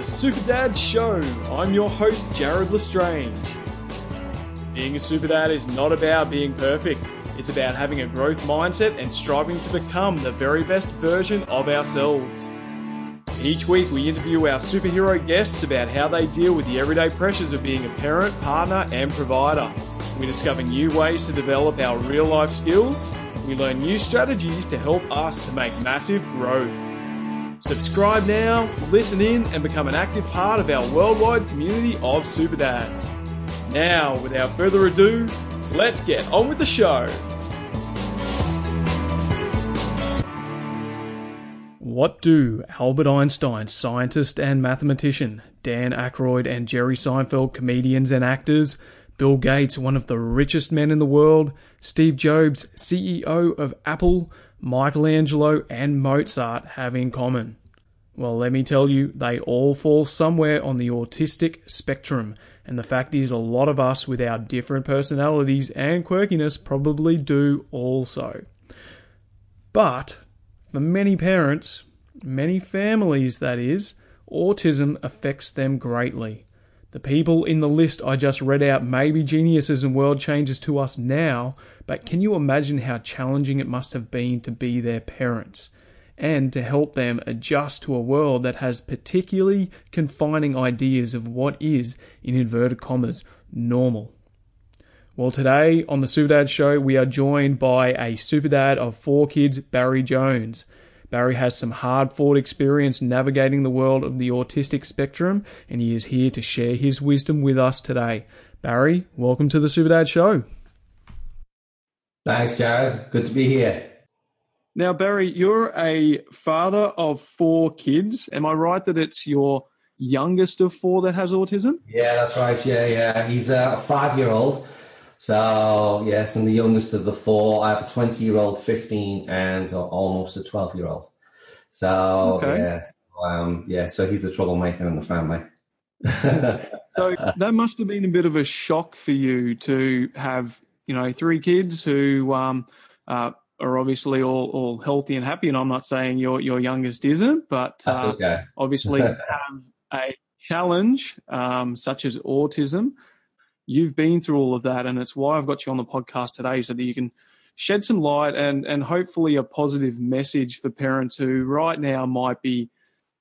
the Super Dad Show. I'm your host, Jared Lestrange. Being a super dad is not about being perfect. It's about having a growth mindset and striving to become the very best version of ourselves. Each week, we interview our superhero guests about how they deal with the everyday pressures of being a parent, partner, and provider. We discover new ways to develop our real life skills. We learn new strategies to help us to make massive growth. Subscribe now, listen in, and become an active part of our worldwide community of super dads. Now, without further ado, let's get on with the show. What do Albert Einstein, scientist and mathematician, Dan Aykroyd and Jerry Seinfeld, comedians and actors, Bill Gates, one of the richest men in the world, Steve Jobs, CEO of Apple, Michelangelo, and Mozart have in common? Well, let me tell you, they all fall somewhere on the autistic spectrum. And the fact is, a lot of us with our different personalities and quirkiness probably do also. But for many parents, many families that is, autism affects them greatly. The people in the list I just read out may be geniuses and world changers to us now, but can you imagine how challenging it must have been to be their parents? And to help them adjust to a world that has particularly confining ideas of what is, in inverted commas, normal. Well, today on the Superdad Show, we are joined by a superdad of four kids, Barry Jones. Barry has some hard fought experience navigating the world of the autistic spectrum, and he is here to share his wisdom with us today. Barry, welcome to the Superdad Show. Thanks, Jared. Good to be here. Now, Barry, you're a father of four kids. Am I right that it's your youngest of four that has autism? Yeah, that's right. Yeah, yeah. He's a five year old. So, yes, I'm the youngest of the four. I have a 20 year old, 15, and almost a 12 year old. So, okay. yeah. So, um, yeah, so he's the troublemaker in the family. so that must have been a bit of a shock for you to have, you know, three kids who um, uh, are obviously all, all healthy and happy. And I'm not saying your your youngest isn't, but uh, okay. obviously have a challenge um, such as autism you've been through all of that, and it's why I've got you on the podcast today so that you can shed some light and and hopefully a positive message for parents who right now might be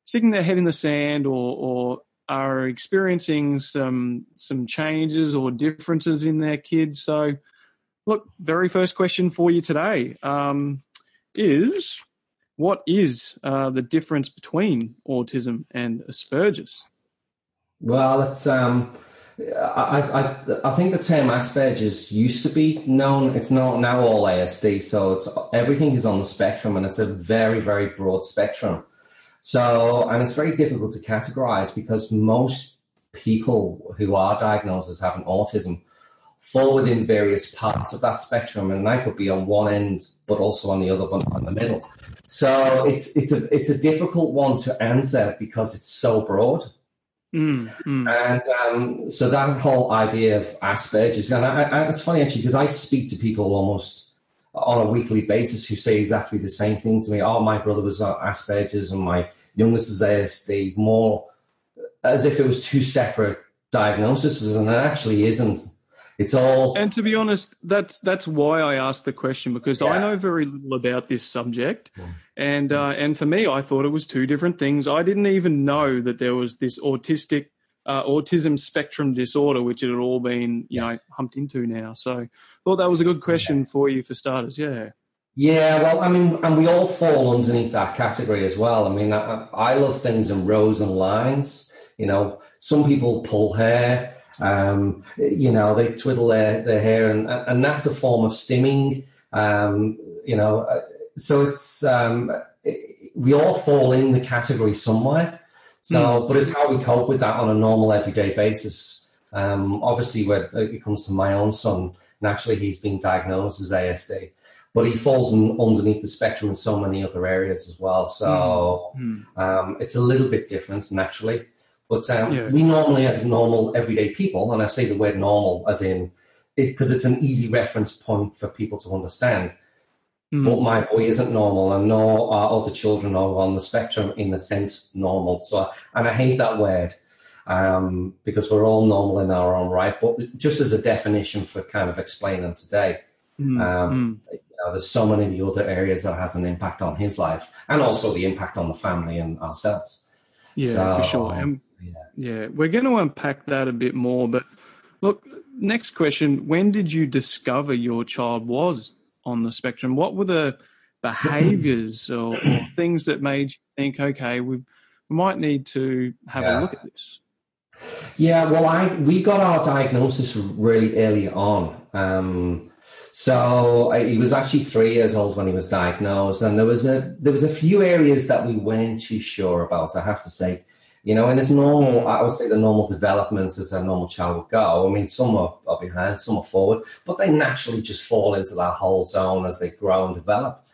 sticking their head in the sand or or are experiencing some some changes or differences in their kids. So, look, very first question for you today um, is what is uh, the difference between autism and Asperger's? Well, it's um, I, I, I think the term Asperger's used to be known. It's not now all ASD, so it's everything is on the spectrum, and it's a very very broad spectrum. So, and it's very difficult to categorize because most people who are diagnosed as having autism fall within various parts of that spectrum, and they could be on one end, but also on the other one in the middle. So it's it's a it's a difficult one to answer because it's so broad. Mm, mm. And um, so that whole idea of Asperger's, and I, I, it's funny actually because I speak to people almost on a weekly basis who say exactly the same thing to me. Oh, my brother was Asperger's and my youngest is ASD, more as if it was two separate diagnoses, and it actually isn't. It's all. And to be honest, that's that's why I asked the question because yeah. I know very little about this subject, yeah. and uh, and for me, I thought it was two different things. I didn't even know that there was this autistic uh, autism spectrum disorder, which it had all been you know humped into now. So, thought that was a good question for you for starters. Yeah. Yeah, well, I mean, and we all fall underneath that category as well. I mean, I, I love things in rows and lines. You know, some people pull hair um, you know, they twiddle their, their hair, and, and that's a form of stimming. Um, you know, uh, so it's um, it, we all fall in the category somewhere. So, mm. but it's how we cope with that on a normal everyday basis. Um, obviously, when it comes to my own son, naturally he's been diagnosed as ASD, but he falls in, underneath the spectrum in so many other areas as well. So mm. um, it's a little bit different naturally. But um, yeah. we normally, as normal everyday people, and I say the word normal as in because it, it's an easy reference point for people to understand. Mm. But my boy isn't normal, and nor are other children are on the spectrum in the sense normal. So, and I hate that word um, because we're all normal in our own right. But just as a definition for kind of explaining today, mm. Um, mm. You know, there's so many other areas that has an impact on his life, and also the impact on the family and ourselves. Yeah, so, for sure. And, yeah. yeah, we're going to unpack that a bit more, but look, next question: When did you discover your child was on the spectrum? What were the behaviors or, or, things that made you think, okay, we, we might need to have yeah. a look at this? Yeah, well, I we got our diagnosis really early on. Um, so he was actually three years old when he was diagnosed, and there was a there was a few areas that we weren't too sure about. I have to say, you know, and it's normal, I would say the normal developments as a normal child would go. I mean, some are, are behind, some are forward, but they naturally just fall into that whole zone as they grow and develop.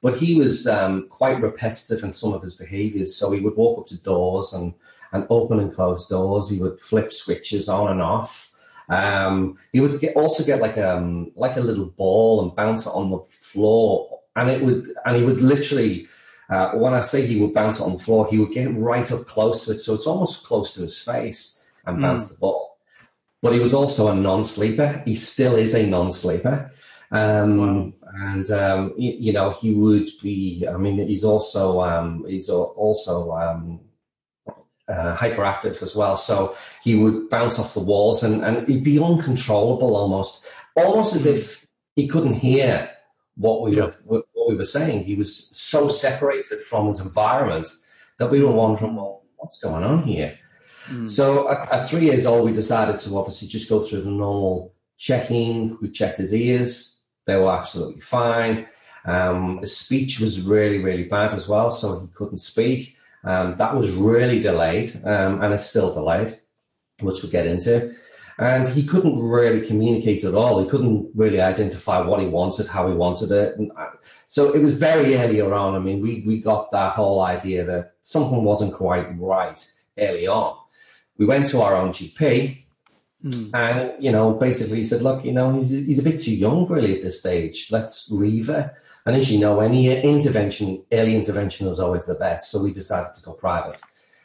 But he was um, quite repetitive in some of his behaviors. So he would walk up to doors and, and open and close doors. He would flip switches on and off. Um, he would get, also get like um, like a little ball and bounce it on the floor, and it would and he would literally uh, when I say he would bounce it on the floor, he would get right up close to it, so it's almost close to his face and bounce mm. the ball. But he was also a non-sleeper. He still is a non-sleeper. Um, wow. And um, you, you, know, he would be. I mean, he's also um, he's also um, uh, hyperactive as well. So he would bounce off the walls, and and he'd be uncontrollable almost, almost as if he couldn't hear what we yeah. were what we were saying. He was so separated from his environment that we were wondering, well, what's going on here? Mm. So at, at, three years old, we decided to obviously just go through the normal checking. We checked his ears; they were absolutely fine. Um, his speech was really, really bad as well, so he couldn't speak. Um, that was really delayed, um, and it's still delayed, which we'll get into and he couldn't really communicate at all. He couldn't really identify what he wanted, how he wanted it. And uh, so it was very early on. I mean, we, we got that whole idea that something wasn't quite right early on. We went to our own GP mm. and, you know, basically he said, look, you know, he's, he's a bit too young really at this stage. Let's leave it. And as you know, any intervention, early intervention is always the best. So we decided to go private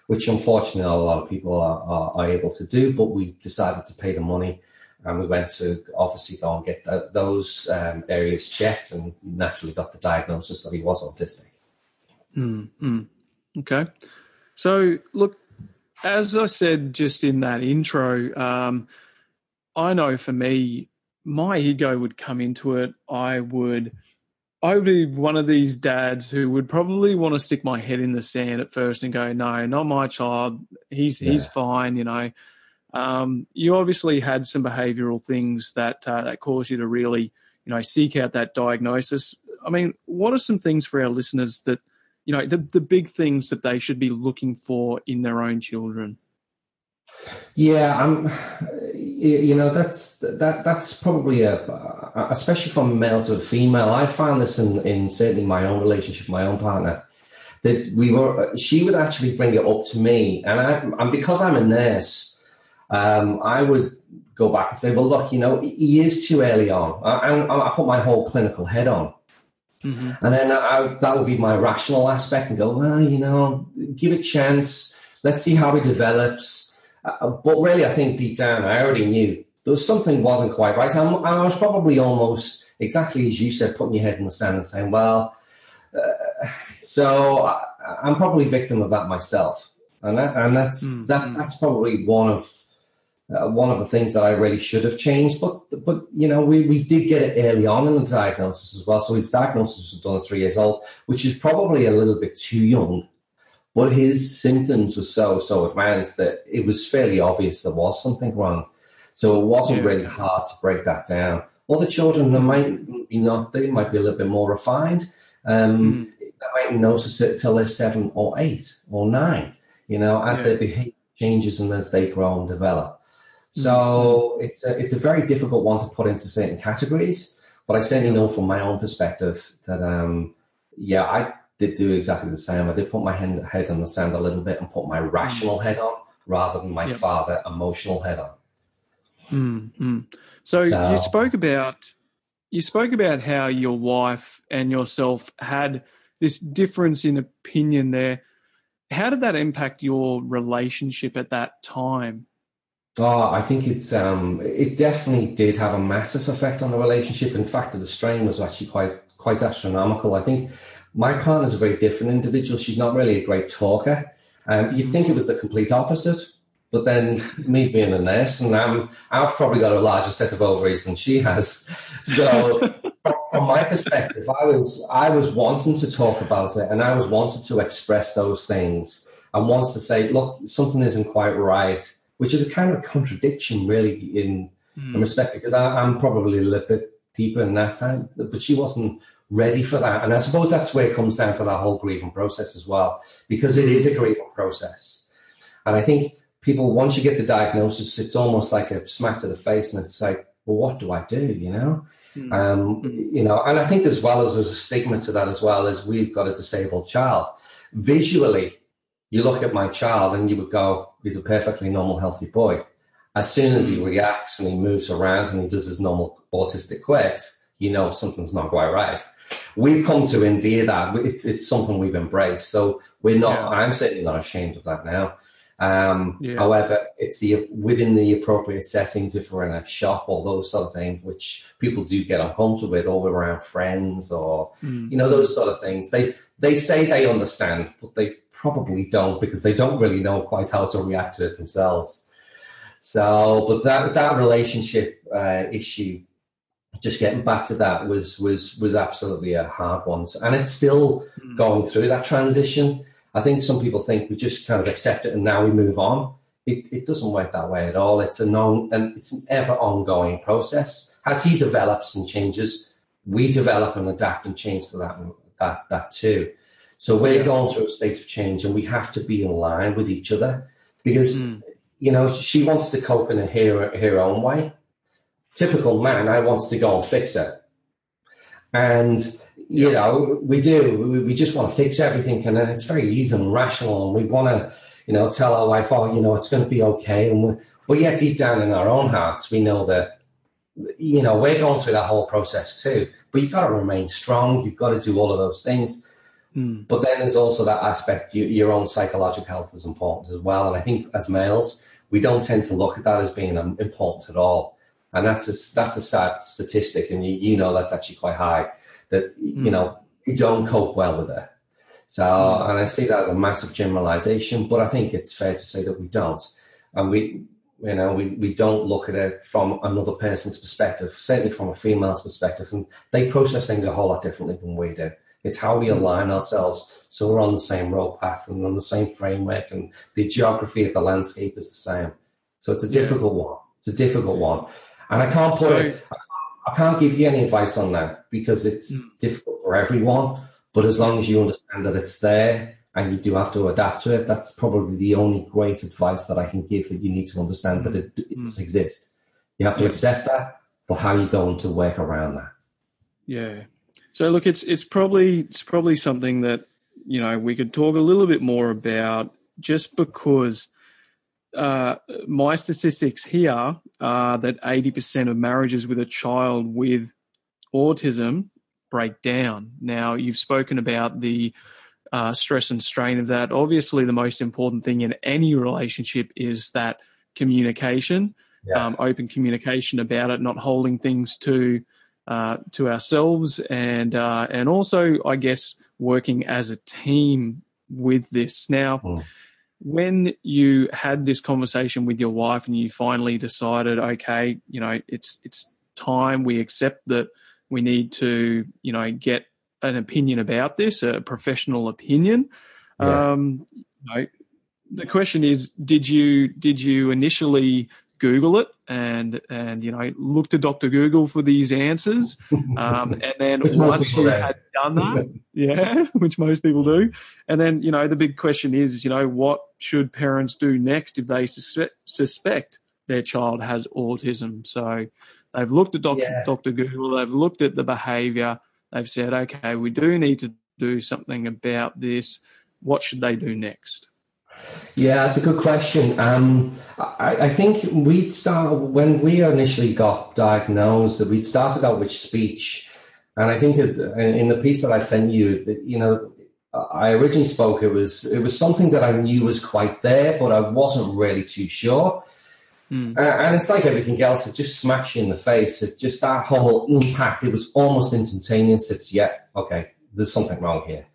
which unfortunately a lot of people are, are, are, able to do. But we decided to pay the money and we went to obviously go and get those um, areas checked and naturally got the diagnosis that he was autistic. Mm, Okay. So, look, as I said just in that intro, um, I know for me, my ego would come into it. I would I would be one of these dads who would probably want to stick my head in the sand at first and go, "No, not my child. He's yeah. he's fine." You know, um, you obviously had some behavioural things that uh, that caused you to really, you know, seek out that diagnosis. I mean, what are some things for our listeners that, you know, the the big things that they should be looking for in their own children? Yeah, I'm. You know, that's that. That's probably a, especially from male to female. I found this in in certainly my own relationship, my own partner, that we were. She would actually bring it up to me, and I, and because I'm a nurse, um, I would go back and say, well, look, you know, he is too early on, and I, I put my whole clinical head on. Mm-hmm. And then I, that would be my rational aspect and go, well, you know, give it a chance. Let's see how he develops uh, but really, I think deep down, I already knew there was something wasn't quite right. I'm, i was probably almost exactly as you said, putting your head in the sand and saying, "Well," uh, so I, am probably victim of that myself, and that, and that's mm. that that's probably one of uh, one of the things that I really should have changed. But but you know, we, we did get it early on in the diagnosis as well. So his diagnosis was done at three years old, which is probably a little bit too young but his symptoms were so, so advanced that it was fairly obvious there was something wrong. So it wasn't yeah. really hard to break that down. Other children, they might be not, they might be a little bit more refined. Um, mm. They might notice it till they're seven or eight or nine, you know, as yeah. their behavior changes and as they grow and develop. So mm-hmm. it's a, it's a very difficult one to put into certain categories, but I certainly know from my own perspective that, um, yeah, I did do exactly the same. I did put my head, head on the sand a little bit and put my rational mm. head on rather than my yep. father emotional head on. Mm, mm. So, so, you spoke about you spoke about how your wife and yourself had this difference in opinion there. How did that impact your relationship at that time? Oh, I think it's um, it definitely did have a massive effect on the relationship. In fact, the strain was actually quite quite astronomical. I think my partner's a very different individual. She's not really a great talker. Um, you'd think it was the complete opposite, but then me being a nurse, and I'm, I've probably got a larger set of ovaries than she has. So, from my perspective, I was I was wanting to talk about it, and I was wanting to express those things, and wants to say, look, something isn't quite right, which is a kind of contradiction, really, in, mm. in respect, because I, I'm probably a little bit deeper in that time, but she wasn't ready for that. And I suppose that's where it comes down to that whole grieving process as well, because it is a grieving process. And I think people, once you get the diagnosis, it's almost like a smack to the face, and it's like, well, what do I do? You know, mm. um, mm. you know, and I think as well as there's a stigma to that as well as we've got a disabled child. Visually, you look at my child and you would go, he's a perfectly normal, healthy boy. As soon as he hmm. reacts and he moves around and he does his normal autistic quirks, you know something's not quite right we've come to endear that. It's it's something we've embraced. So we're not. Yeah. I'm certainly not ashamed of that now. Um, yeah. However, it's the within the appropriate settings. If we're in a shop or those sort of things, which people do get uncomfortable with, or we're around friends, or mm. you know those sort of things. They they say they understand, but they probably don't because they don't really know quite how to react to it themselves. So, but that that relationship uh, issue just getting back to that was was was absolutely a hard one, and it's still mm. going through that transition. I think some people think we just kind of accept it and now we move on. It, it doesn't work that way at all. It's a non and it's an ever ongoing process. As he develops and changes, we develop and adapt and change to that that that too. So we're yeah. going through a state of change, and we have to be in line with each other because mm. you know she wants to cope in a her her own way typical man, I wants to go and fix it. And, you know, we do, we just want to fix everything. And it's very easy and rational. And we want to, you know, tell our wife, oh, you know, it's going to be okay. And we, but yet deep down in our own hearts, we know that, you know, we're going through that whole process too. But you've got to remain strong. You've got to do all of those things. Mm. But then there's also that aspect, you, your own psychological health is important as well. And I think as males, we don't tend to look at that as being important at all and that's a, that's a sad statistic, and you, you know that's actually quite high. That mm. you know you don't cope well with it. So, mm. and I see that as a massive generalization, but I think it's fair to say that we don't, and we, you know, we we don't look at it from another person's perspective, certainly from a female's perspective, and they process things a whole lot differently than we do. It's how we mm. align ourselves so we're on the same road path and on the same framework, and the geography of the landscape is the same. So it's a difficult one. It's a difficult one. And I can't put it, I can't give you any advice on that because it's mm. difficult for everyone. But as long as you understand that it's there and you do have to adapt to it, that's probably the only great advice that I can give that you need to understand that it, it mm. does exist. You have to accept that, but how are you going to work around that? Yeah. So look, it's it's probably it's probably something that you know we could talk a little bit more about just because uh, my statistics here are that 80% of marriages with a child with autism break down. Now, you've spoken about the uh, stress and strain of that. Obviously, the most important thing in any relationship is that communication, yeah. um, open communication about it, not holding things to uh, to ourselves, and uh, and also, I guess, working as a team with this. Now. Mm when you had this conversation with your wife and you finally decided, okay, you know, it's it's time we accept that we need to, you know, get an opinion about this, a professional opinion. Yeah. Um, you know, the question is, did you did you initially Google it and and you know look to Doctor Google for these answers, um, and then once you had done that, yeah, which most people do, and then you know the big question is, you know, what should parents do next if they suspect, suspect their child has autism? So they've looked at Doctor yeah. Doctor Google, they've looked at the behaviour, they've said, okay, we do need to do something about this. What should they do next? Yeah, that's a good question. Um, I, I, think we'd start when we initially got diagnosed. That we'd started out with speech, and I think in the piece that I sent you, you know, I originally spoke. It was it was something that I knew was quite there, but I wasn't really too sure. Mm. Uh, and it's like everything else; it just smacks you in the face. It just that whole impact. It was almost instantaneous. It's yeah, okay. There's something wrong here.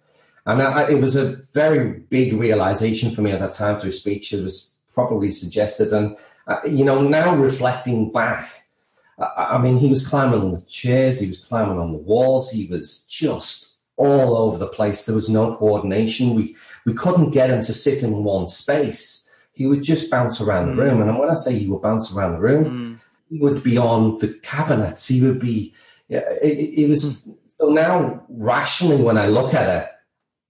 And I, it was a very big realization for me at that time through speech. It was probably suggested. And, uh, you know, now reflecting back, I, I mean, he was climbing on the chairs, he was climbing on the walls, he was just all over the place. There was no coordination. We, we couldn't get him to sit in one space. He would just bounce around the room. And when I say he would bounce around the room, mm. he would be on the cabinets. He would be, it, it, it was, mm. so now rationally when I look at it,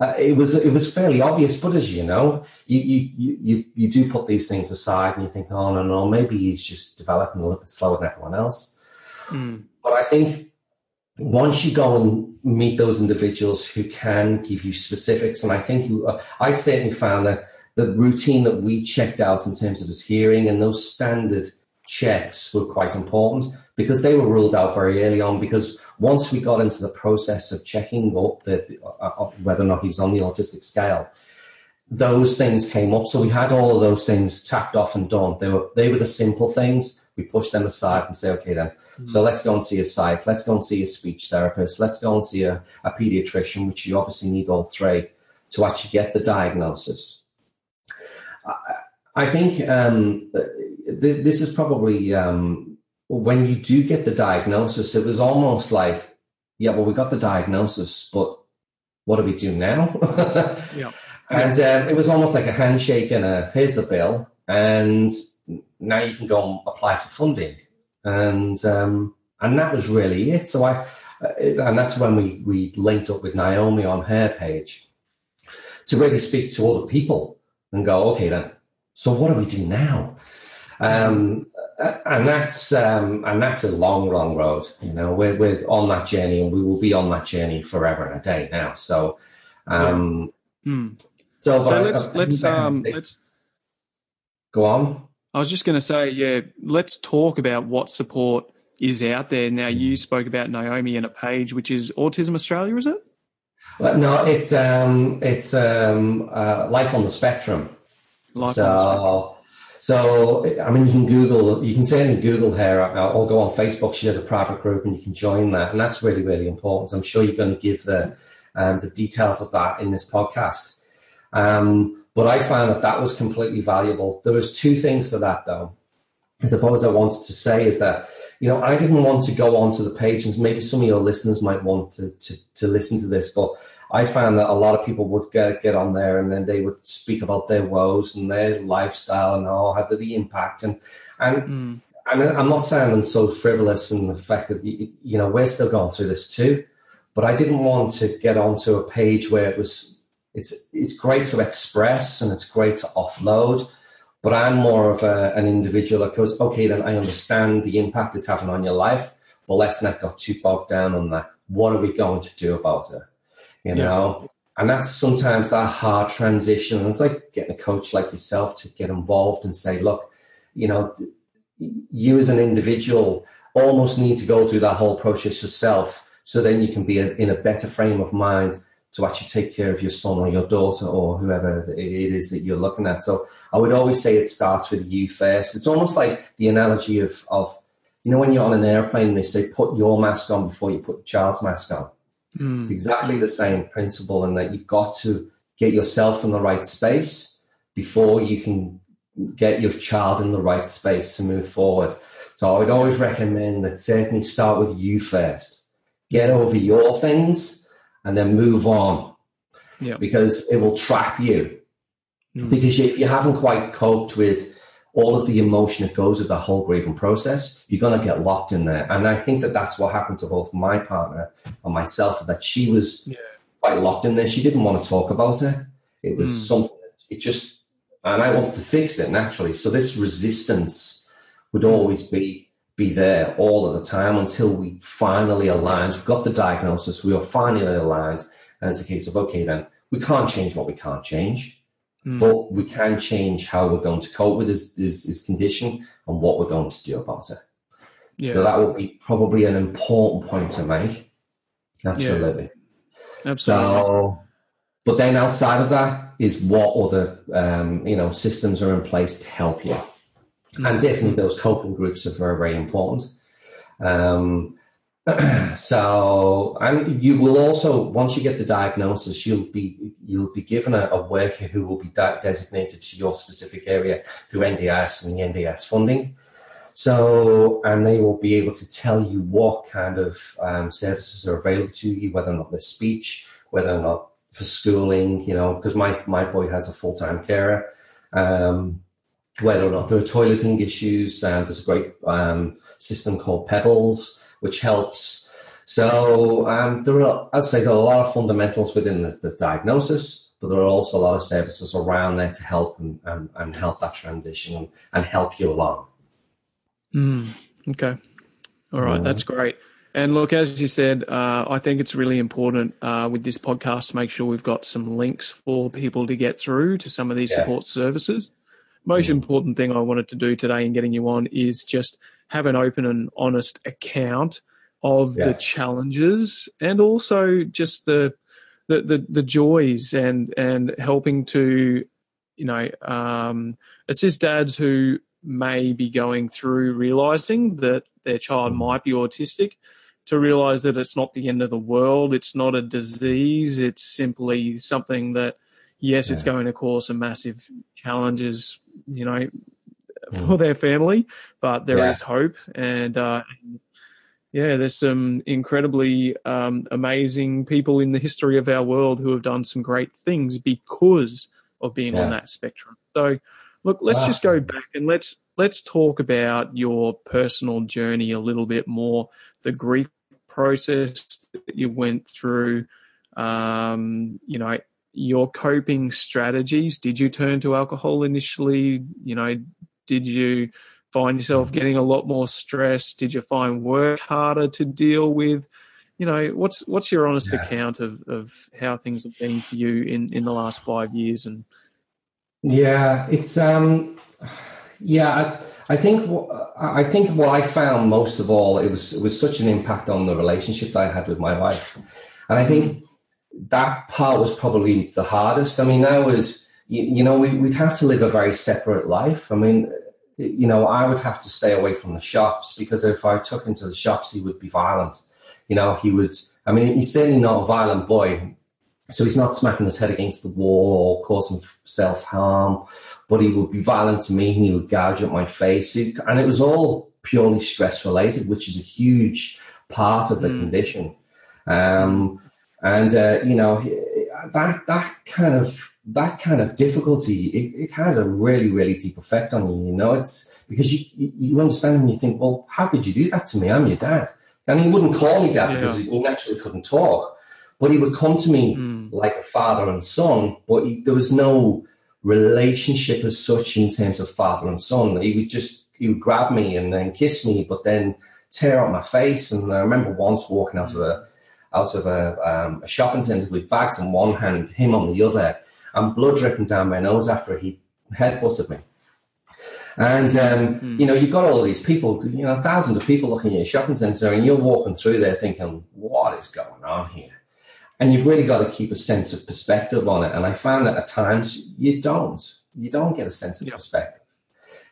uh, it was it was fairly obvious, but as you know, you, you you you do put these things aside and you think, oh no no, maybe he's just developing a little bit slower than everyone else. Mm. But I think once you go and meet those individuals who can give you specifics, and I think you, uh, I certainly found that the routine that we checked out in terms of his hearing and those standard checks were quite important because they were ruled out very early on because once we got into the process of checking up the, uh, uh, whether or not he was on the autistic scale, those things came up. So we had all of those things tapped off and done. They were they were the simple things. We pushed them aside and say, okay, then. Mm-hmm. So let's go and see a psych. Let's go and see a speech therapist. Let's go and see a, a pediatrician, which you obviously need all three to actually get the diagnosis. I, I think um, th- this is probably um, when you do get the diagnosis, it was almost like, yeah, well, we got the diagnosis, but what do we do now? yeah. And um, it was almost like a handshake and a here's the bill, and now you can go and apply for funding, and um, and that was really it. So I, uh, and that's when we we linked up with Naomi on her page to really speak to other people and go, okay, then, so what do we do now? Um, and that's um, and that's a long, long road. You know, we're we're on that journey, and we will be on that journey forever and a day now. So, um, yeah. mm. so, so let's I, let's um, let's go on. I was just going to say, yeah, let's talk about what support is out there now. You spoke about Naomi and a page, which is Autism Australia, is it? Well, no, it's um, it's um, uh, Life on the Spectrum. Life so, on the Spectrum so, I mean, you can Google, you can certainly Google her uh, or go on Facebook. She has a private group and you can join that. And that's really, really important. So I'm sure you're going to give the, um, the details of that in this podcast. Um, but I found that that was completely valuable. There was two things to that though. I suppose I wanted to say is that, you know, I didn't want to go onto the page and maybe some of your listeners might want to, to, to listen to this, but I found that a lot of people would get, get on there and then they would speak about their woes and their lifestyle and how had the impact and and mm. and I'm not sounding so frivolous in the fact that you know we're still going through this too, but I didn't want to get onto a page where it was it's it's great to express and it's great to offload, but I'm more of a, an individual that goes okay then I understand the impact it's having on your life, but let's not get too bogged down on that. What are we going to do about it? You know. Yeah. And that's sometimes that hard transition. And it's like getting a coach like yourself to get involved and say, look, you know, you as an individual almost need to go through that whole process yourself so then you can be in a better frame of mind to actually take care of your son or your daughter or whoever it is that you're looking at. So I would always say it starts with you first. It's almost like the analogy of, of you know, when you're on an airplane, they say put your mask on before you put the child's mask on. Mm. It's exactly the same principle in that you've got to get yourself in the right space before you can get your child in the right space to move forward. So I would always recommend that certainly start with you first. Get over your things and then move on. Yeah. Because it will trap you. Mm. Because if you haven't quite coped with all of the emotion that goes with the whole grieving process, you're going to get locked in there. And I think that that's what happened to both my partner and myself, that she was yeah. quite locked in there. She didn't want to talk about it. It was mm. something, it just, and I wanted to fix it naturally. So this resistance would always be, be there all of the time until we finally aligned. We got the diagnosis. We were finally aligned. And it's a case of, okay, then we can't change what we can't change mm. but we can change how we're going to cope with his, his, his condition and what we're going to do about it. Yeah. So that would be probably an important point to make. Absolutely. Yeah. Absolutely. So, but then outside of that is what other um, you know systems are in place to help you, mm. and definitely those coping groups are very very important. Um, so, and you will also once you get the diagnosis, you'll be you'll be given a, a worker who will be de- designated to your specific area through NDIS and the NDIS funding. So, and they will be able to tell you what kind of um, services are available to you, whether or not there's speech, whether or not for schooling, you know, because my, my boy has a full time carer, um, whether or not there are toileting issues. Um, there's a great um, system called Pebbles, which helps. So, um, there are, as I say, there are a lot of fundamentals within the, the diagnosis, but there are also a lot of services around there to help and, and, and help that transition and, and help you along. Mm, okay. All right. That's great. And look, as you said, uh, I think it's really important uh, with this podcast to make sure we've got some links for people to get through to some of these yeah. support services. Most mm. important thing I wanted to do today in getting you on is just have an open and honest account of yeah. the challenges and also just the, the the, the joys and and helping to you know um, assist dads who may be going through realizing that their child mm. might be autistic to realize that it's not the end of the world it's not a disease it's simply something that yes yeah. it's going to cause some massive challenges you know. For their family but there yeah. is hope and uh, yeah there's some incredibly um, amazing people in the history of our world who have done some great things because of being yeah. on that spectrum so Look, let's just go back and let's let's talk about your personal journey a little bit more. The grief process that you went through. Um, you know, your coping strategies. Did you turn to alcohol initially? You know, did you find yourself getting a lot more stressed? Did you find work harder to deal with? You know, what's what's your honest yeah. account of, of how things have been for you in, in the last five years and yeah, it's um, yeah. I, I think what I think what I found most of all it was it was such an impact on the relationship that I had with my wife, and I think that part was probably the hardest. I mean, now is you, you know we, we'd have to live a very separate life. I mean, you know, I would have to stay away from the shops because if I took him to the shops, he would be violent. You know, he would. I mean, he's certainly not a violent boy so he's not smacking his head against the wall or causing self harm, but he would be violent to me and he would gouge at my face. And it was all purely stress related, which is a huge part of the mm. condition. Um, and uh, you know that that kind of that kind of difficulty it, it has a really really deep effect on you. You know, it's because you you understand and you think, well, how could you do that to me? I'm your dad, and he wouldn't call me dad yeah. because he naturally couldn't talk. But he would come to me mm. like a father and son, but he, there was no relationship as such in terms of father and son. He would just he would grab me and then kiss me, but then tear out my face. And I remember once walking out of a out of a, um, a shopping centre with bags in one hand, him on the other, and blood dripping down my nose after he headbutted me. And um, mm. you know, you've got all these people, you know, thousands of people looking at your shopping centre, and you're walking through there thinking, "What is going on here?" and you've really got to keep a sense of perspective on it. And I found that at times you don't, you don't get a sense of perspective.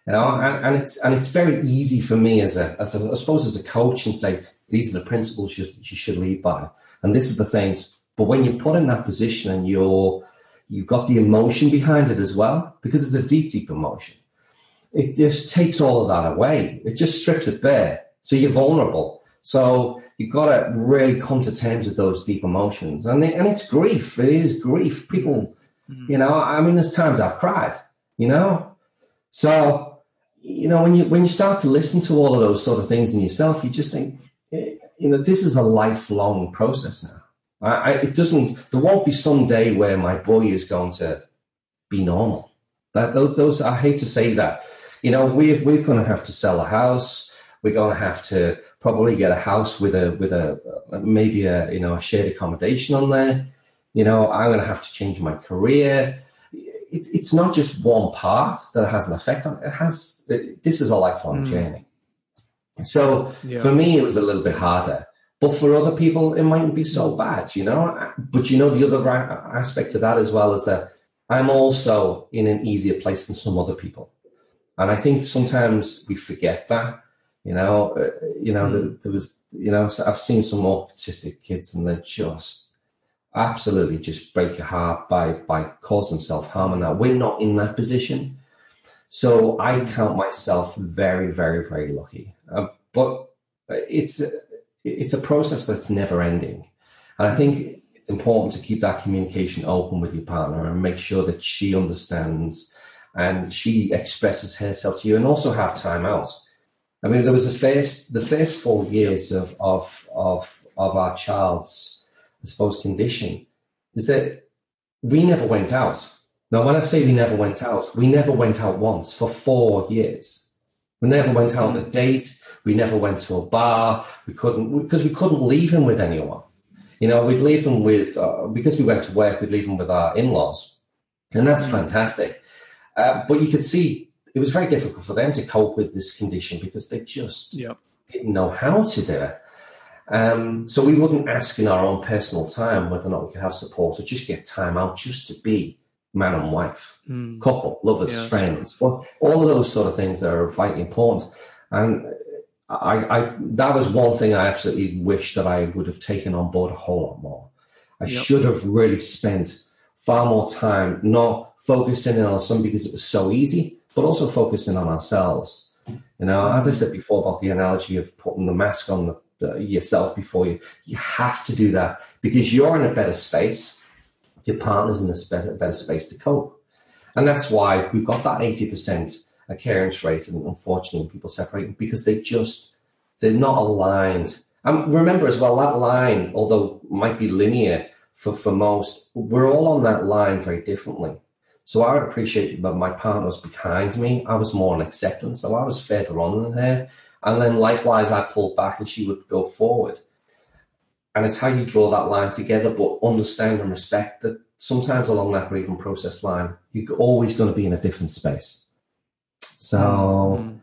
You know, and, and, it's and it's very easy for me as a, as a I suppose as a coach and say these are the principles you, you should lead by, and this is the things. But when you're put in that position and you're you've got the emotion behind it as well, because it's a deep, deep emotion, it just takes all of that away. It just strips it bare. So you're vulnerable. So you've got to really come to terms with those deep emotions. And, and it's grief. It is grief. People, mm. you know, I mean, there's times I've cried, you know? So, you know, when you, when you start to listen to all of those sort of things in yourself, you just think, eh, you know, this is a lifelong process now. I, I, it doesn't, there won't be some day where my boy is going to be normal. That those, those I hate to say that. You know, we're, we're going to have to sell a house. We're going to have to probably get a house with a with a maybe a you know a shared accommodation on there. You know, I'm going to have to change my career. it, it's not just one part that has an effect on it. It has, it, this is a lifelong Mm. journey. So Yeah. for me, it was a little bit harder. But for other people, it mightn't be so bad, you know? But you know, the other aspect of that as well is that I'm also in an easier place than some other people. And I think sometimes we forget that, you know, uh, you know, there, there was, you know, so I've seen some autistic kids and they're just absolutely just break your heart by, by causing self harm and that we're not in that position. So I count myself very, very, very lucky. Uh, but it's, it's a process that's never ending. And I think it's important to keep that communication open with your partner and make sure that she understands and she expresses herself to you and also have time out. I mean, there was a first, the first four years of, of, of, of our child's, I suppose, condition is that we never went out. Now, when I say we never went out, we never went out once for four years. We never went out on a date. We never went to a bar. We couldn't because we couldn't leave him with anyone. You know, we'd leave him with uh, because we went to work. We'd leave him with our in-laws, and that's fantastic. Uh, but you could see it was very difficult for them to cope with this condition because they just Yep. didn't know how to do it. Um, so we wouldn't ask in our own personal time whether or not we could have support or just get time out just to be man and wife Mm. couple, lovers, Yeah, friends, all of those sort of things that are vitally important. And I, I, that was one thing I absolutely wish that I would have taken on board a whole lot more. I Yep. should have really spent far more time not focusing in on something because it was so easy, but also focusing on ourselves. You know, as I said before about the analogy of putting the mask on the, the, yourself before you, you have to do that because you're in a better space. Your partner's in a better, space to cope. And that's why we've got that 80% occurrence rate, and unfortunately, people separate because they just, they're not aligned. And remember as well, that line, although might be linear for, for most, we're all on that line very differently. So I would appreciate that my partner was behind me. I was more on acceptance, so I was further on than her. And then likewise, I pulled back and she would go forward. And it's how you draw that line together, but understand and respect that sometimes along that grieving process line, you're always going to be in a different space. So, Mm.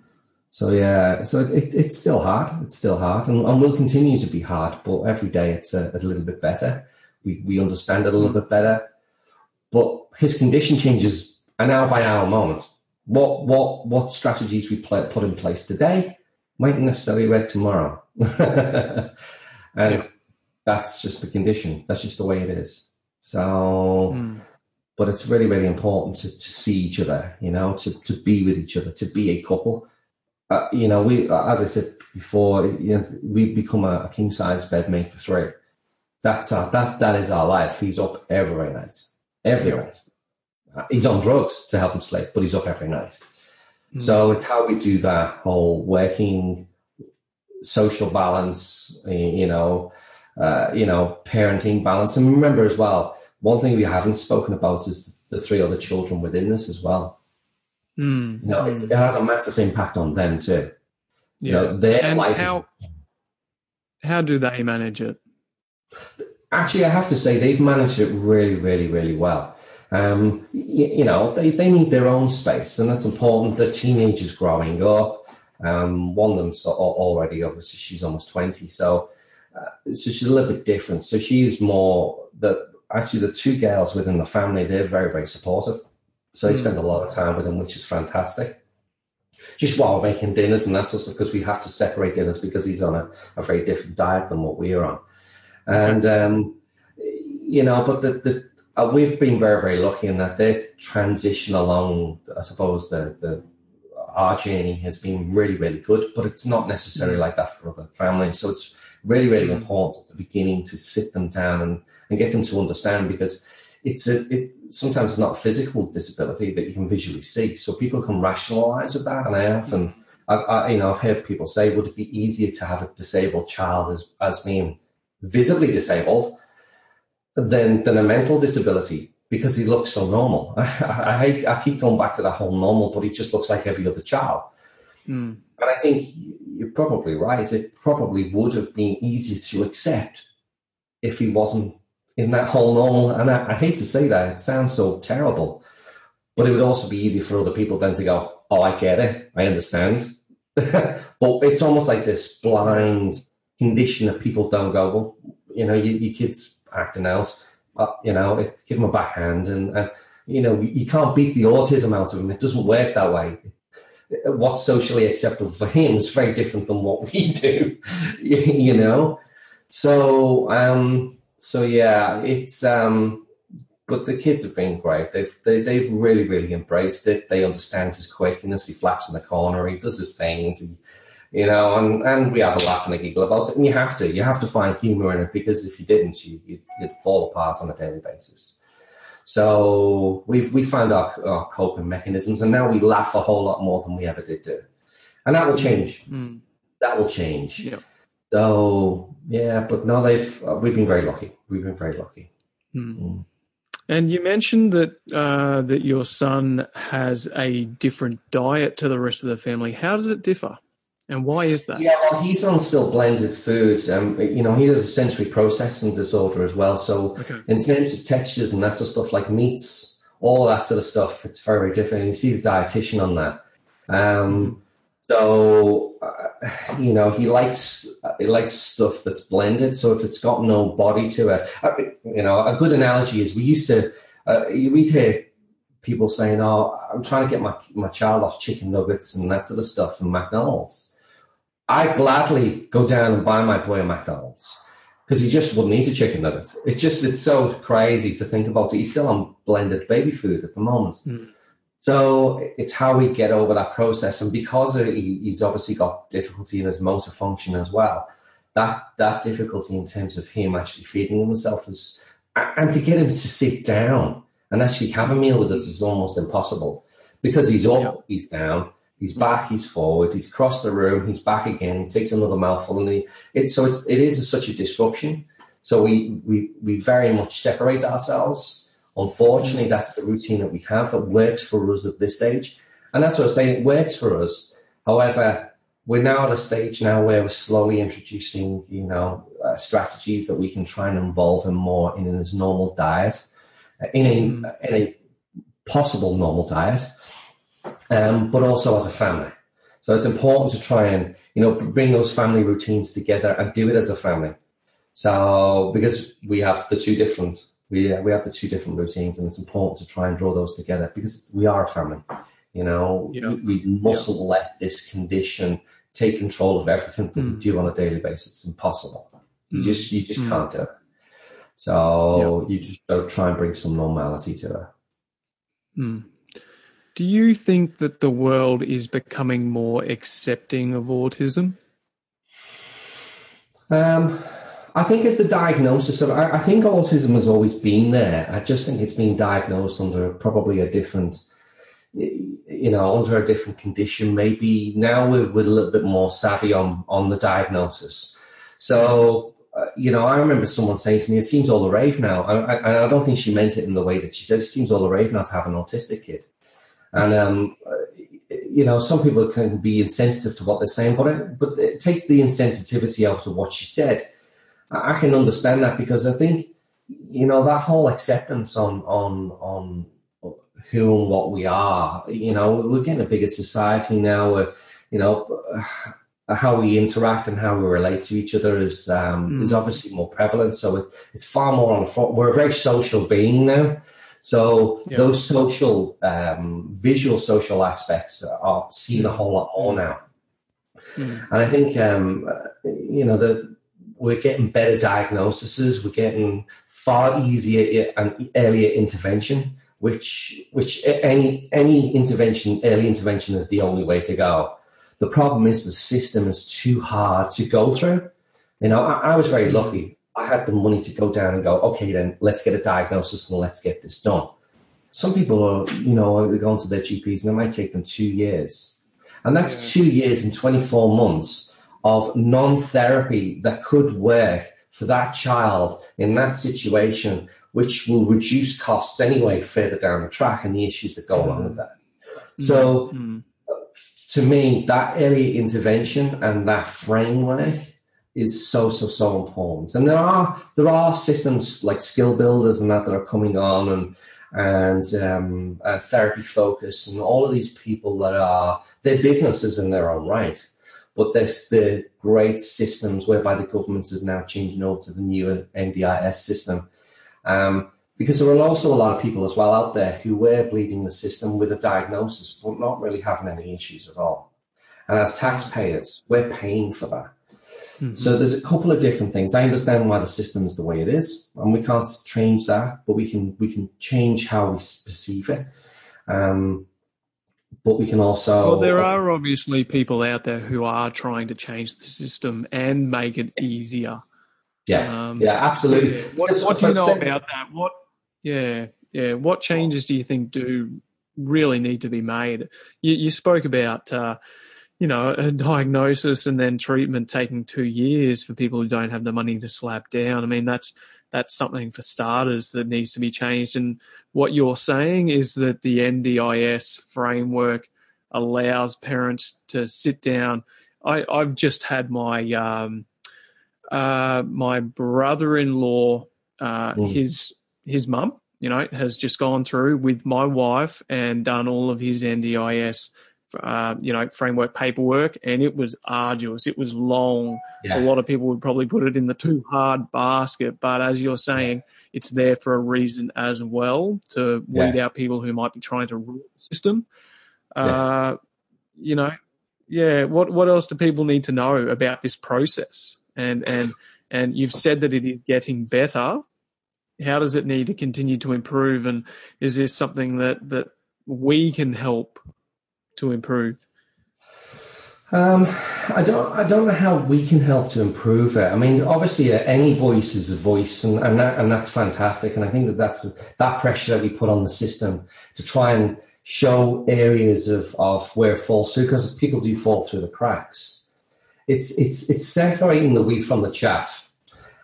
so yeah, so it, it's still hard. It's still hard, and, and will continue to be hard. But every day, it's a, a little bit better. We we understand it a little bit better. But his condition changes an hour by hour moment. What what what strategies we play, put in place today mightn't necessarily work tomorrow, and Yeah. That's just the condition. That's just the way it is. So Mm. but it's really really important to, to see each other you know to, to be with each other to be a couple uh, you know we as i said before you know we become a, a king size bed made for three that's our, that that is our life he's up every night every night Uh, he's on drugs to help him sleep but he's up every night Mm. so it's how we do that whole working social balance you know uh, you know parenting balance and remember as well one thing we haven't spoken about is the three other children within this as well. Mm. You know, it's, it has a massive impact on them too. You Yeah. know, their and life how how do they manage it? actually, I have to say, they've managed it really, really, really well. Um, you, you know, they, they need their own space, and that's important. The teenagers growing up. Um, one of them's al- already, obviously, she's almost 20. So, uh, so she's a little bit different. So she's more the actually the two girls within the family, they're very, very supportive. So they Mm. spend a lot of time with them, which is fantastic. Just while we're making dinners, and that's also because we have to separate dinners because he's on a, a very different diet than what we're on. And, um, you know, but the, the, uh, we've been very, very lucky in that their transition along, I suppose, the, the, our journey has been really, really good, but it's not necessarily like that for other families. So it's really, really important at the beginning to sit them down and, and get them to understand because it's a, it sometimes not a physical disability that you can visually see. So people can rationalize about. And I often, I, I, you know, I've heard people say, would it be easier to have a disabled child as, as being visibly disabled than, than a mental disability? Because he looks so normal. I, I, I keep going back to that whole normal, but he just looks like every other child. Mm. And I think you're probably right. It probably would have been easier to accept if he wasn't in that whole normal. And I, I hate to say that; it sounds so terrible, but it would also be easy for other people then to go, "Oh, I get it, I understand." but it's almost like this blind condition that people don't go, "Well, you know, your, kids acting out, but you know, it, give them a backhand," and, and you know, you can't beat the autism out of them. It doesn't work that way what's socially acceptable for him is very different than what we do, you know. So, um, so yeah, it's. Um, but the kids have been great. They've they, they've really really embraced it. They understand his quirkiness. He flaps in the corner. He does his things. He, you know, and, and we have a laugh and a giggle about it. And you have to, you have to find humor in it because if you didn't, you, you'd, you'd fall apart on a daily basis. So we've we found our, our coping mechanisms, and now we laugh a whole lot more than we ever did do, and that will mm. change. Mm. That will change. Yeah. So yeah, but no, they've uh, we've been very lucky. We've been very lucky. Mm. And you mentioned that uh, that your son has a different diet to the rest of the family. How does it differ? And why is that? Yeah, well, he's on still blended foods. Um, you know, he has a sensory processing disorder as well. So, okay. in terms of textures and that sort of stuff, like meats, all that sort of stuff, it's very, very different. he sees a dietitian on that. Um, so, uh, you know, he likes he likes stuff that's blended. So if it's got no body to it, uh, you know, a good analogy is we used to uh, we hear people saying, "Oh, I'm trying to get my my child off chicken nuggets and that sort of stuff from McDonald's." I gladly go down and buy my boy a McDonald's because he just wouldn't eat a chicken nugget. It's just it's so crazy to think about it. He's still on blended baby food at the moment. Mm. So it's how we get over that process, and because he, he's obviously got difficulty in his motor function as well. That that difficulty in terms of him actually feeding himself is, and to get him to sit down and actually have a meal with us is almost impossible because he's up, yeah. he's down, He's back, he's forward, he's crossed the room, he's back again, he takes another mouthful, and he, it's so it's it is a, such a disruption. So we we we very much separate ourselves. Unfortunately, mm. that's the routine that we have that works for us at this stage, and that's what I'm saying. It works for us. However, we're now at a stage now where we're slowly introducing, you know, uh, strategies that we can try and involve him more in his normal diet, uh, in a mm. in a possible normal diet um, but also as a family. So it's important to try and you know bring those family routines together and do it as a family. So because we have the two different we we have the two different routines, and it's important to try and draw those together because we are a family. You know, we, we, mustn't yeah. let this condition take control of everything that mm. we do on a daily basis. It's impossible. You mm. just you just mm. can't do it. So yeah. you just try and bring some normality to it. Do you think that the world is becoming more accepting of autism? Um, I think it's the diagnosis of. I, I, think autism has always been there. I just think it's been diagnosed under probably a different, you know, under a different condition. Maybe now we're, we're a little bit more savvy on on the diagnosis. So uh, you know, I remember someone saying to me, "It seems all the rave now," and I, I, don't think she meant it in the way that she says. It seems all the rave now to have an autistic kid. And um, you know, some people can be insensitive to what they're saying, but but take the insensitivity out of what she said. I can understand that because I think you know that whole acceptance on on on who and what we are. You know, we're getting a bigger society now. Where, you know, how we interact and how we relate to each other is um, mm. is obviously more prevalent. So it, it's far more on the front. We're a very social being now. So yeah. those social, um, visual social aspects are seen a whole lot more now. Mm. And I think, um, you know, that we're getting better diagnoses, we're getting far easier and earlier intervention, which which any any intervention, early intervention is the only way to go. The problem is the system is too hard to go through. You know, I, I was very lucky. I had the money to go down and go, okay, then let's get a diagnosis and let's get this done. Some people are, you know, they're going to their GPs and it might take them two years. And that's yeah. two years and 24 months of non therapy that could work for that child in that situation, which will reduce costs anyway further down the track and the issues that go along with that. Mm-hmm. So, mm-hmm. to me, that early intervention and that framework is so so so important. And there are there are systems like skill builders and that that are coming on, and and um, uh, therapy focus and all of these people that are they're businesses in their own right. But there's the great systems whereby the government is now changing over to the newer NDIS system. Um, because there are also a lot of people as well out there who were bleeding the system with a diagnosis but not really having any issues at all. And as taxpayers we're paying for that Mm-hmm. So there's a couple of different things. I understand why the system is the way it is, and we can't change that, but we can we can change how we perceive it. Um, but we can also. Well, there are obviously people out there who are trying to change the system and make it easier. Yeah, um, yeah, absolutely. What, what do you know about that? What, yeah, yeah. What changes do you think do really need to be made? You, you spoke about. Uh, you know, a diagnosis and then treatment taking two years for people who don't have the money to slap down. I mean, that's that's something for starters that needs to be changed. And what you're saying is that the NDIS framework allows parents to sit down. I, have just had my um, uh, my brother-in-law, uh, mm. his his mum, you know, has just gone through with my wife and done all of his NDIS uh, you know, framework paperwork, and it was arduous. It was long. Yeah. A lot of people would probably put it in the too hard basket, but as you're saying, it's there for a reason as well to weed yeah. out people who might be trying to rule the system. Uh, you know, yeah. What what else do people need to know about this process? And and and you've said that it is getting better. How does it need to continue to improve? And is this something that that we can help to improve? Um, I don't. I don't know how we can help to improve it. I mean, obviously, uh, any voice is a voice, and and, that, and that's fantastic. And I think that that's that pressure that we put on the system to try and show areas of of where falls through, because people do fall through the cracks. It's it's it's separating the wheat from the chaff,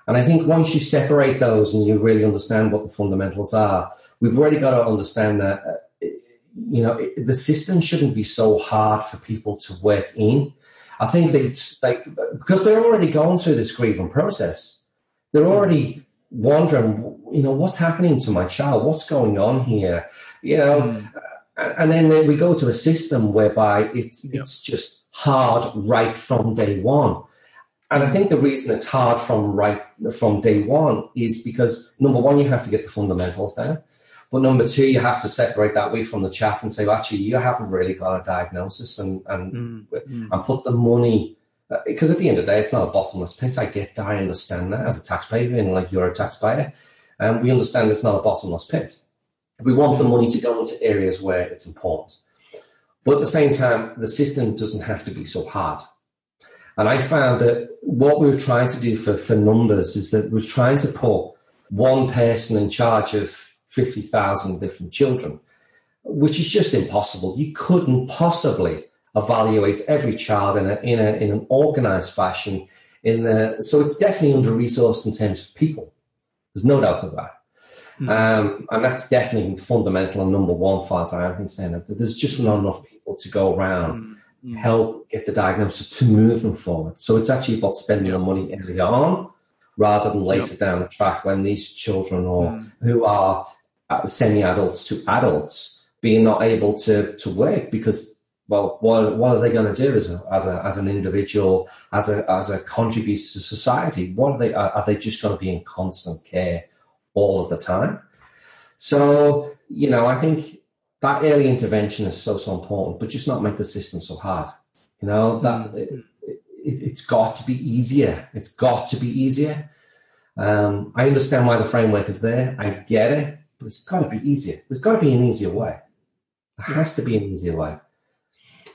and I think once you separate those and you really understand what the fundamentals are, we've already got to understand that uh, you know, the system shouldn't be so hard for people to work in. I think that it's like because they're already going through this grieving process. They're already wondering, you know, what's happening to my child? What's going on here? You know, mm. and then we go to a system whereby it's yep. it's just hard right from day one. And I think the reason it's hard from right from day one is because number one, you have to get the fundamentals down. But number two, you have to separate that wheat from the chaff and say, well, actually, you haven't really got a diagnosis and and mm, mm. and put the money because uh, at the end of the day, it's not a bottomless pit. I get that. I understand that as a taxpayer, and like you're a taxpayer, and um, we understand it's not a bottomless pit. We want the money to go into areas where it's important. But at the same time, the system doesn't have to be so hard. And I found that what we were trying to do for, for numbers is that we're trying to put one person in charge of 50,000 different children, which is just impossible. You couldn't possibly evaluate every child in, a, in, a, in an organized fashion. In the, so it's definitely under resourced in terms of people. There's no doubt of that. Mm. Um, and that's definitely fundamental and number one, far as I'm concerned. That there's just not enough people to go around, mm. help get the diagnosis to move them forward. So it's actually about spending the money early on rather than later yep. down the track when these children or mm. who are uh, semi-adults to adults being not able to to work because well what, what are they going to do as a, as a as an individual as a as a contributor to society? What are they are, are they just going to be in constant care all of the time? So you know i think that early intervention is so so important but just not make the system so hard. You know that mm. it, it, has got to be easier. It's got to be easier. Um, i understand why the framework is there. I get it but it's got to be easier. There's got to be an easier way. There has to be an easier way.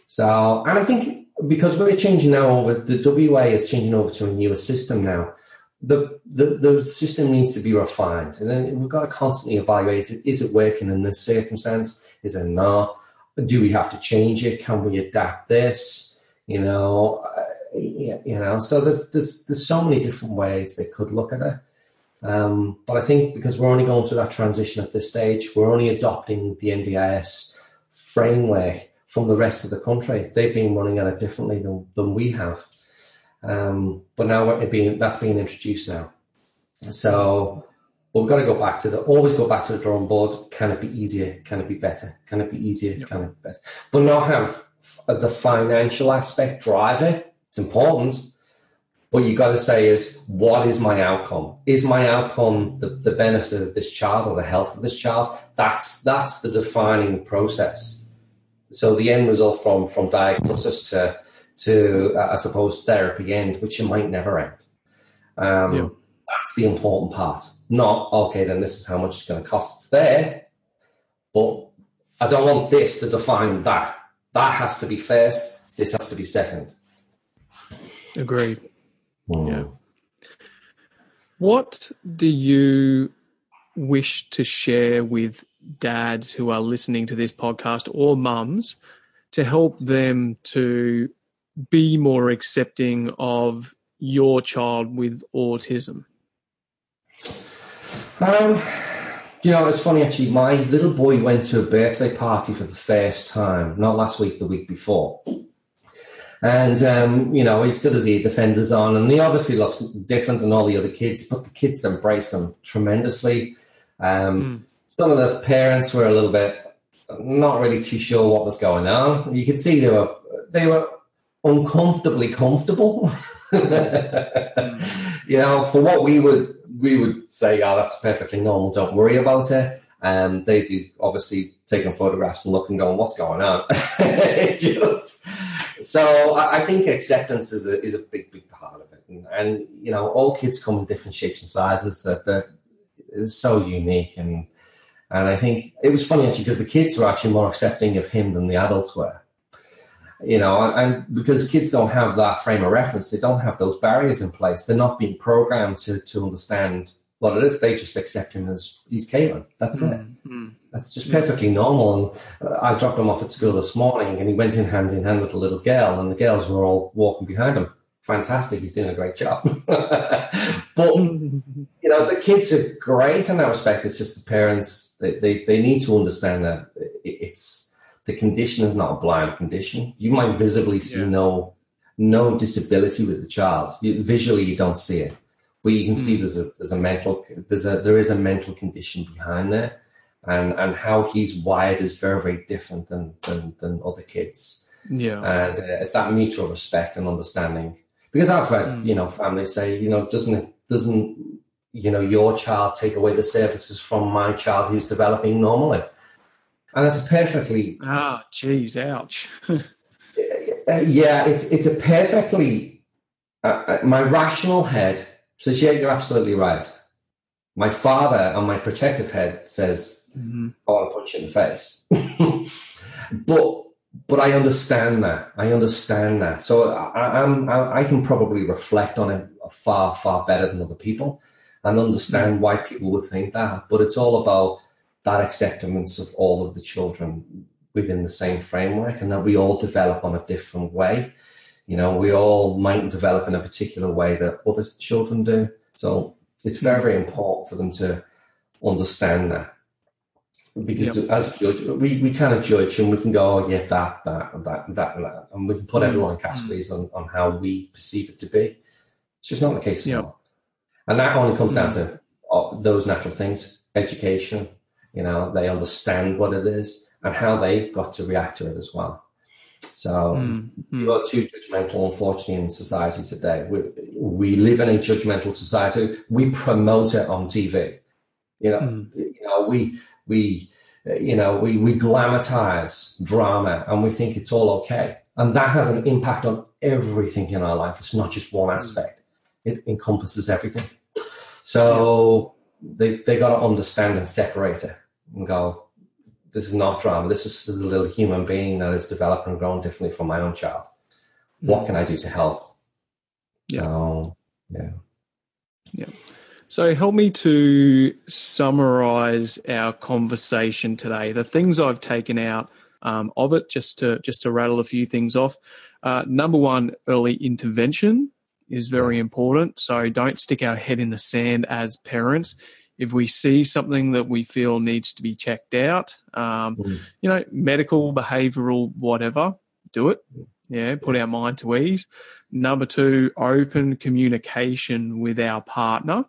So, and I think because we're changing now over, the WA is changing over to a newer system now. The, the the system needs to be refined, and then we've got to constantly evaluate it. Is it working in this circumstance? Is it not? Do we have to change it? Can we adapt this? You know, uh, you know. So there's there's there's so many different ways they could look at it. Um, but I think because we're only going through that transition at this stage, we're only adopting the NDIS framework from the rest of the country. They've been running at it differently than, than we have. Um, but now being, that's being introduced now. So, But we've got to go back to the always go back to the drawing board. Can it be easier? Can it be better? Can it be easier? Yep. Can it be better? But not have the financial aspect drive it. It's important. But you got to say is what is my outcome? Is my outcome the, the benefit of this child or the health of this child? That's that's the defining process. So the end result from from diagnosis to to uh, I suppose therapy end, which it might never end. Um, yeah. That's the important part. Not okay, then this is how much it's going to cost. It's there, but I don't want this to define that. That has to be first. This has to be second. Agreed. Mm. Yeah. What do you wish to share with dads who are listening to this podcast or mums to help them to be more accepting of your child with autism? Um, you know, it's funny actually. My little boy went to a birthday party for the first time, not last week, the week before. And, um, you know, he's good as he defenders on, and he obviously looks different than all the other kids, but the kids embraced him tremendously. Um, mm. Some of the parents were a little bit not really too sure what was going on. You could see they were they were uncomfortably comfortable. you know, for what we would we would say, oh, that's perfectly normal. Don't worry about it. And um, they'd be obviously taking photographs and looking, going, "What's going on?" just so I, think acceptance is a is a big big part of it, and, and you know, all kids come in different shapes and sizes. That is so unique, and and I think it was funny actually because the kids were actually more accepting of him than the adults were you know, and because kids don't have that frame of reference, they don't have those barriers in place. They're not being programmed to to understand what it is. They just accept him as he's Caelan. That's mm, it. That's just perfectly normal. And uh, I dropped him off at school this morning, and he went in hand in hand with a little girl, and the girls were all walking behind him. Fantastic, he's doing a great job. but you know, the kids are great in that respect. It's just the parents; they they, they need to understand that it's the condition is not a blind condition. You might visibly see yeah. no no disability with the child. You, visually, you don't see it, but you can mm. see hmm. there's a there's a mental there's a there is a mental condition behind there, and and how he's wired is very very different than than, than other kids. Yeah, and uh, it's that mutual respect and understanding. Because I've had mm. you know families say you know doesn't it doesn't you know your child take away the services from my child who's developing normally and that's a perfectly. Ah, oh, geez, ouch. yeah, it's it's a perfectly. Uh, uh, my rational head says, "Yeah, you're absolutely right." My father and my protective head says, mm-hmm. "I want to punch you in the face," but but I understand that. I understand that. So I, I'm I, I can probably reflect on it far far better than other people, and understand why people would think that. But it's all about that acceptance of all of the children within the same framework and that we all develop on a different way. You know, we all might develop in a particular way that other children do. So it's very, very important for them to understand that. Because yep. as judge, we, we kind of judge and we can go, oh, yeah, that, that, that, that, and that. And we can put mm. everyone in categories on, on how we perceive it to be. It's just not the case at yep. all. And that only comes down mm. to uh, those natural things education, you know, they understand what it is and how they've got to react to it as well. So mm, mm. we're too judgmental, unfortunately, in society today. We, we live in a judgmental society. We promote it on TV. You know, mm. you know, we we you know we we glamatize drama and we think it's all okay, and that has an impact on everything in our life. It's not just one hmm. aspect; it encompasses everything. So they they got to understand and separate it and go, this is not drama. This is, this is a little human being that is developing and growing differently from my own child. What can I do to help? Yeah. So, yeah. Yeah. So help me to summarize our conversation today. The things I've taken out um, of it, just to just to rattle a few things off. Uh, number one, early intervention is very important. So don't stick our head in the sand as parents if we see something that we feel needs to be checked out, um, mm. you know, medical, behavioral, whatever, do it. Yeah, put our mind to ease. Number two, open communication with our partner.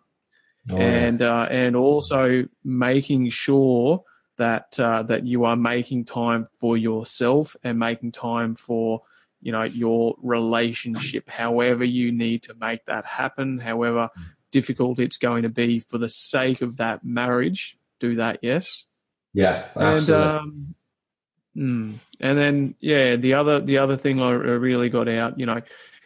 oh, and yeah. uh, and also making sure that uh, that you are making time for yourself and making time for you know your relationship however you need to make that happen however difficult it's going to be for the sake of that marriage. Do that yes. Yeah absolutely. and um, mm, and then yeah the other the other thing i really got out you know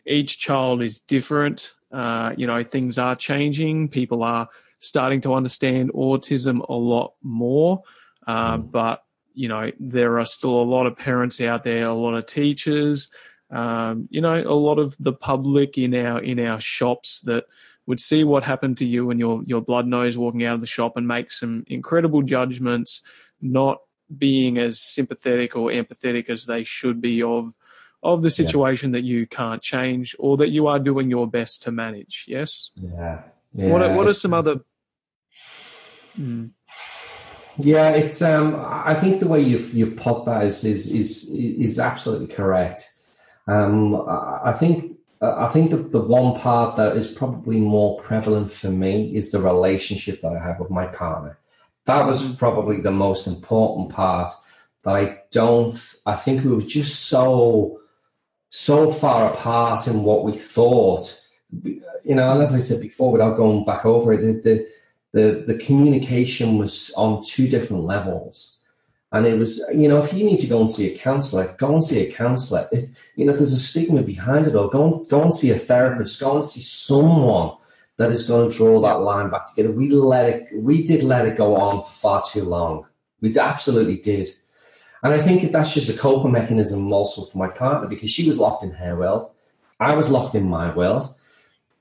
each child is different. Uh, you know things are changing. People are starting to understand autism a lot more. Uh, mm. but you know there are still a lot of parents out there a lot of teachers um, you know a lot of the public in our in our shops that would see what happened to you and your your blood nose walking out of the shop and make some incredible judgments not being as sympathetic or empathetic as they should be of of the situation yeah. that you can't change or that you are doing your best to manage yes yeah, yeah. what are, what are some other mm. Yeah, it's. Um, I think the way you've you've put that is is is, is absolutely correct. Um, I think I think the, the one part that is probably more prevalent for me is the relationship that I have with my partner. That was mm-hmm. probably the most important part. That I don't. I think we were just so so far apart in what we thought. You know, and as I said before, without going back over it, the, the the the communication was on two different levels. And it was, you know, if you need to go and see a counselor, go and see a counselor. If, you know, if there's a stigma behind it all, go and, go and see a therapist, go and see someone that is going to draw that line back together. We let it, we did let it go on for far too long. We absolutely did. And I think that's just a coping mechanism also for my partner because she was locked in her world. I was locked in my world.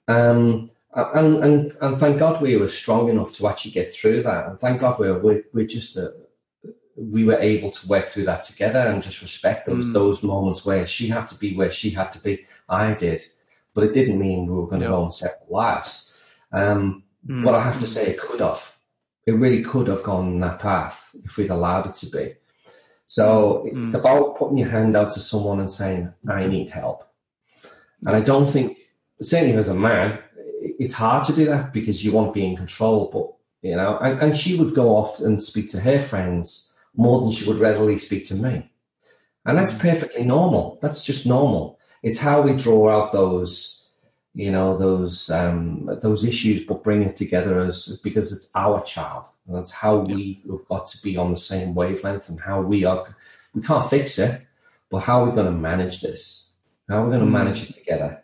Um, and, and and thank God we were strong enough to actually get through that. And thank God we were we we're just uh, we were able to work through that together and just respect those mm. those moments where she had to be where she had to be. I did, but it didn't mean we were going to go on separate lives. Um, mm. But I have to say, it could have. It really could have gone that path if we'd allowed it to be. So mm. it's about putting your hand out to someone and saying, "I need help." And I don't think, certainly as a man, it's hard to do that because you want to be in control. But you know, and, and she would go off and speak to her friends more than she would readily speak to me, and that's perfectly normal. That's just normal. It's how we draw out those, you know, those um, those issues, but bring it together as because it's our child. And that's how we have got to be on the same wavelength, and how we are. We can't fix it, but how are we going to manage this? How are we going to mm. manage it together?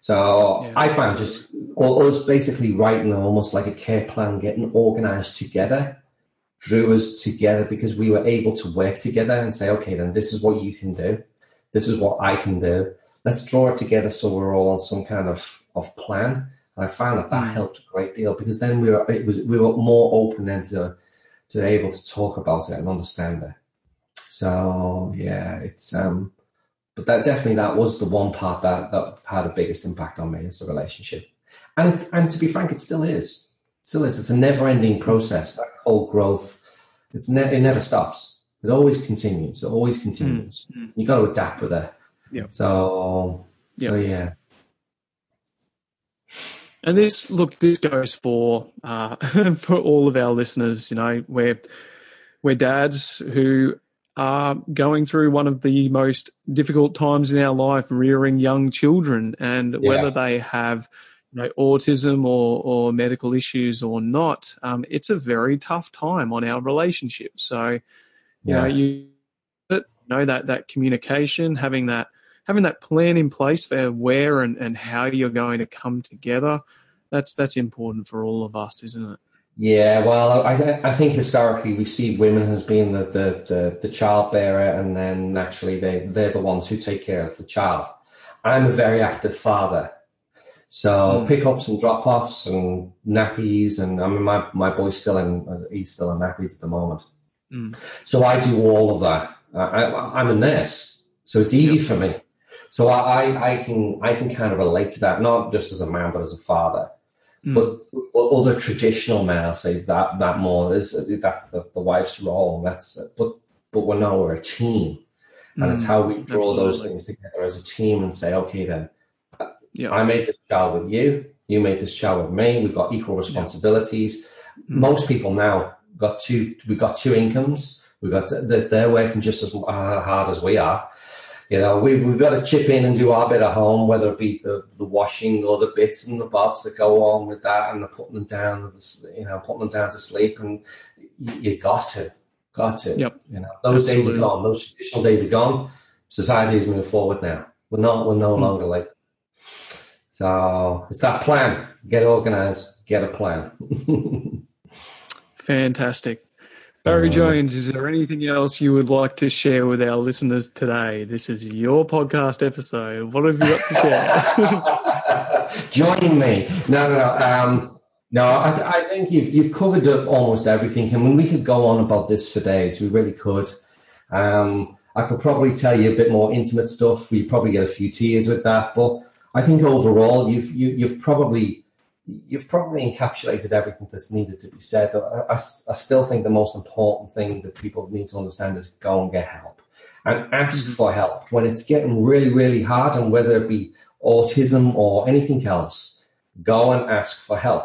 So yeah. I found just all, us basically writing almost like a care plan, getting organized together, drew us together because we were able to work together and say, okay, then this is what you can do. This is what I can do. Let's draw it together so we're all on some kind of, of plan. And I found that that mm. helped a great deal because then we were it was we were more open then to to able to talk about it and understand it. So yeah, it's um but that definitely that was the one part that that had the biggest impact on me as a relationship. And and to be frank, it still is. Still is. It's a never-ending process. That whole growth, it's ne- it never stops. It always continues. It always continues. Mm-hmm. You got to adapt with it. Yeah. So yep. so yeah. And this look, this goes for uh, for all of our listeners. You know, we're we're dads who are going through one of the most difficult times in our life, rearing young children, and yeah. whether they have you know, autism or, or medical issues or not, um, it's a very tough time on our relationship. So, you yeah. know, you know that that communication, having that having that plan in place for where and, and how you're going to come together, that's that's important for all of us, isn't it? Yeah, well, I, I think historically we see women as being the, the, the, the child bearer, and then naturally they, they're the ones who take care of the child. I'm a very active father. So mm. pickups and drop offs and nappies, and I mean, my, my boy's still in, he's still in nappies at the moment. Mm. So I do all of that. I, am a nurse, so it's easy for me. So I, I can I can kind of relate to that, not just as a man, but as a father. Mm. But other traditional men, I'll say that that more is that's the, the wife's role. And that's but but we're now we're a team, and mm. it's how we draw Absolutely. those things together as a team and say, okay, then yeah. I made this child with you. You made this child with me. We've got equal responsibilities. Mm. Most people now got two. We've got two incomes. We got they're working just as hard as we are. You know, we've, we've got to chip in and do our bit at home, whether it be the, the washing or the bits and the bobs that go on with that, and the putting them down, you know, putting them down to sleep, and you, got to, got to. Yep. You know, those Absolutely. days are gone. Those traditional days are gone. Society is moving forward now. We're not. We're no Mm. longer like. So it's that plan. Get organized. Get a plan. Fantastic. Barry Jones, is there anything else you would like to share with our listeners today? This is your podcast episode. What have you got to share? Join me. No, no, no. Um, no, I, I think you've you've covered up almost everything. I mean, we could go on about this for days. We really could. Um, I could probably tell you a bit more intimate stuff. We probably get a few tears with that, but I think overall, you've you, you've probably you've probably encapsulated everything that's needed to be said. I, I, I still think the most important thing that people need to understand is go and get help and ask Mhm. for help when it's getting really, really hard, and whether it be autism or anything else, go and ask for help.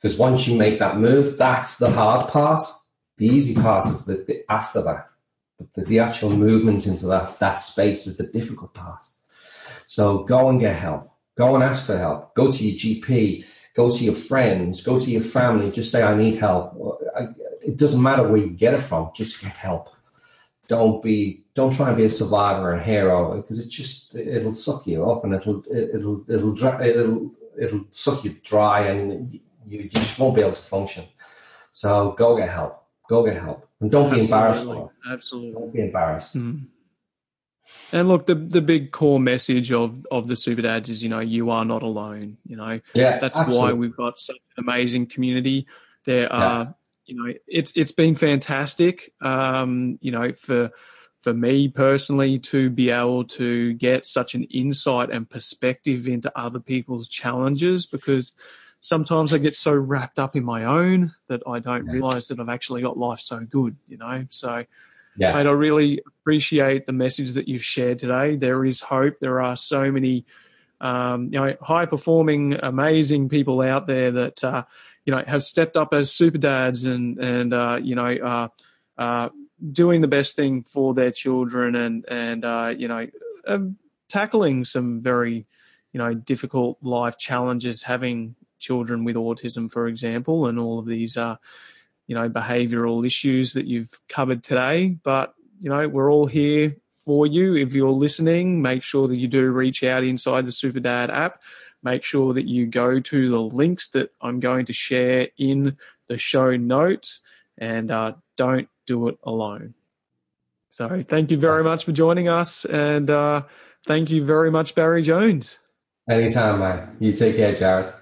Because once you make that move, that's the hard part. The easy part is the, the after that. But the, the actual movement into that that space is the difficult part. So go and get help. Go and ask for help. Go to your GP. Go to your friends. Go to your family. Just say, I need help. I, it doesn't matter where you get it from. Just get help. Don't be. Don't try and be a survivor and hero because it just it'll suck you up and it'll it'll it'll dry, it'll it'll suck you dry and you, you just won't be able to function. So go get help. Go get help and don't be embarrassed. Absolutely. Absolutely. Don't be embarrassed. Mm. And look, the the big core message of of the super dads is, you know, you are not alone. You know, Yeah, that's absolutely. why we've got such an amazing community. There are, you know, it's it's been fantastic. Um, you know, for for me personally to be able to get such an insight and perspective into other people's challenges because sometimes I get so wrapped up in my own that I don't Yeah. realize that I've actually got life so good, you know. So Yeah. Mate, I really appreciate the message that you've shared today. There is hope. There are so many, um, you know, high performing, amazing people out there that, uh, you know, have stepped up as super dads and, and, uh, you know, uh, doing the best thing for their children and, and, uh, you know, tackling some very, you know, difficult life challenges, having children with autism, for example, and all of these, uh, you know, behavioral issues that you've covered today. But, you know, we're all here for you. If you're listening, make sure that you do reach out inside the Super Dad app. Make sure that you go to the links that I'm going to share in the show notes and uh, don't do it alone. So thank you very much for joining us. And uh, thank you very much, Barry Jones. Anytime, mate. You take care, Jared.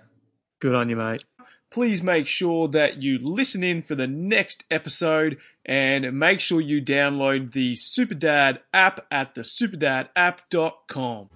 Good on you, mate. Please make sure that you listen in for the next episode and make sure you download the Superdad app at the superdadapp.com.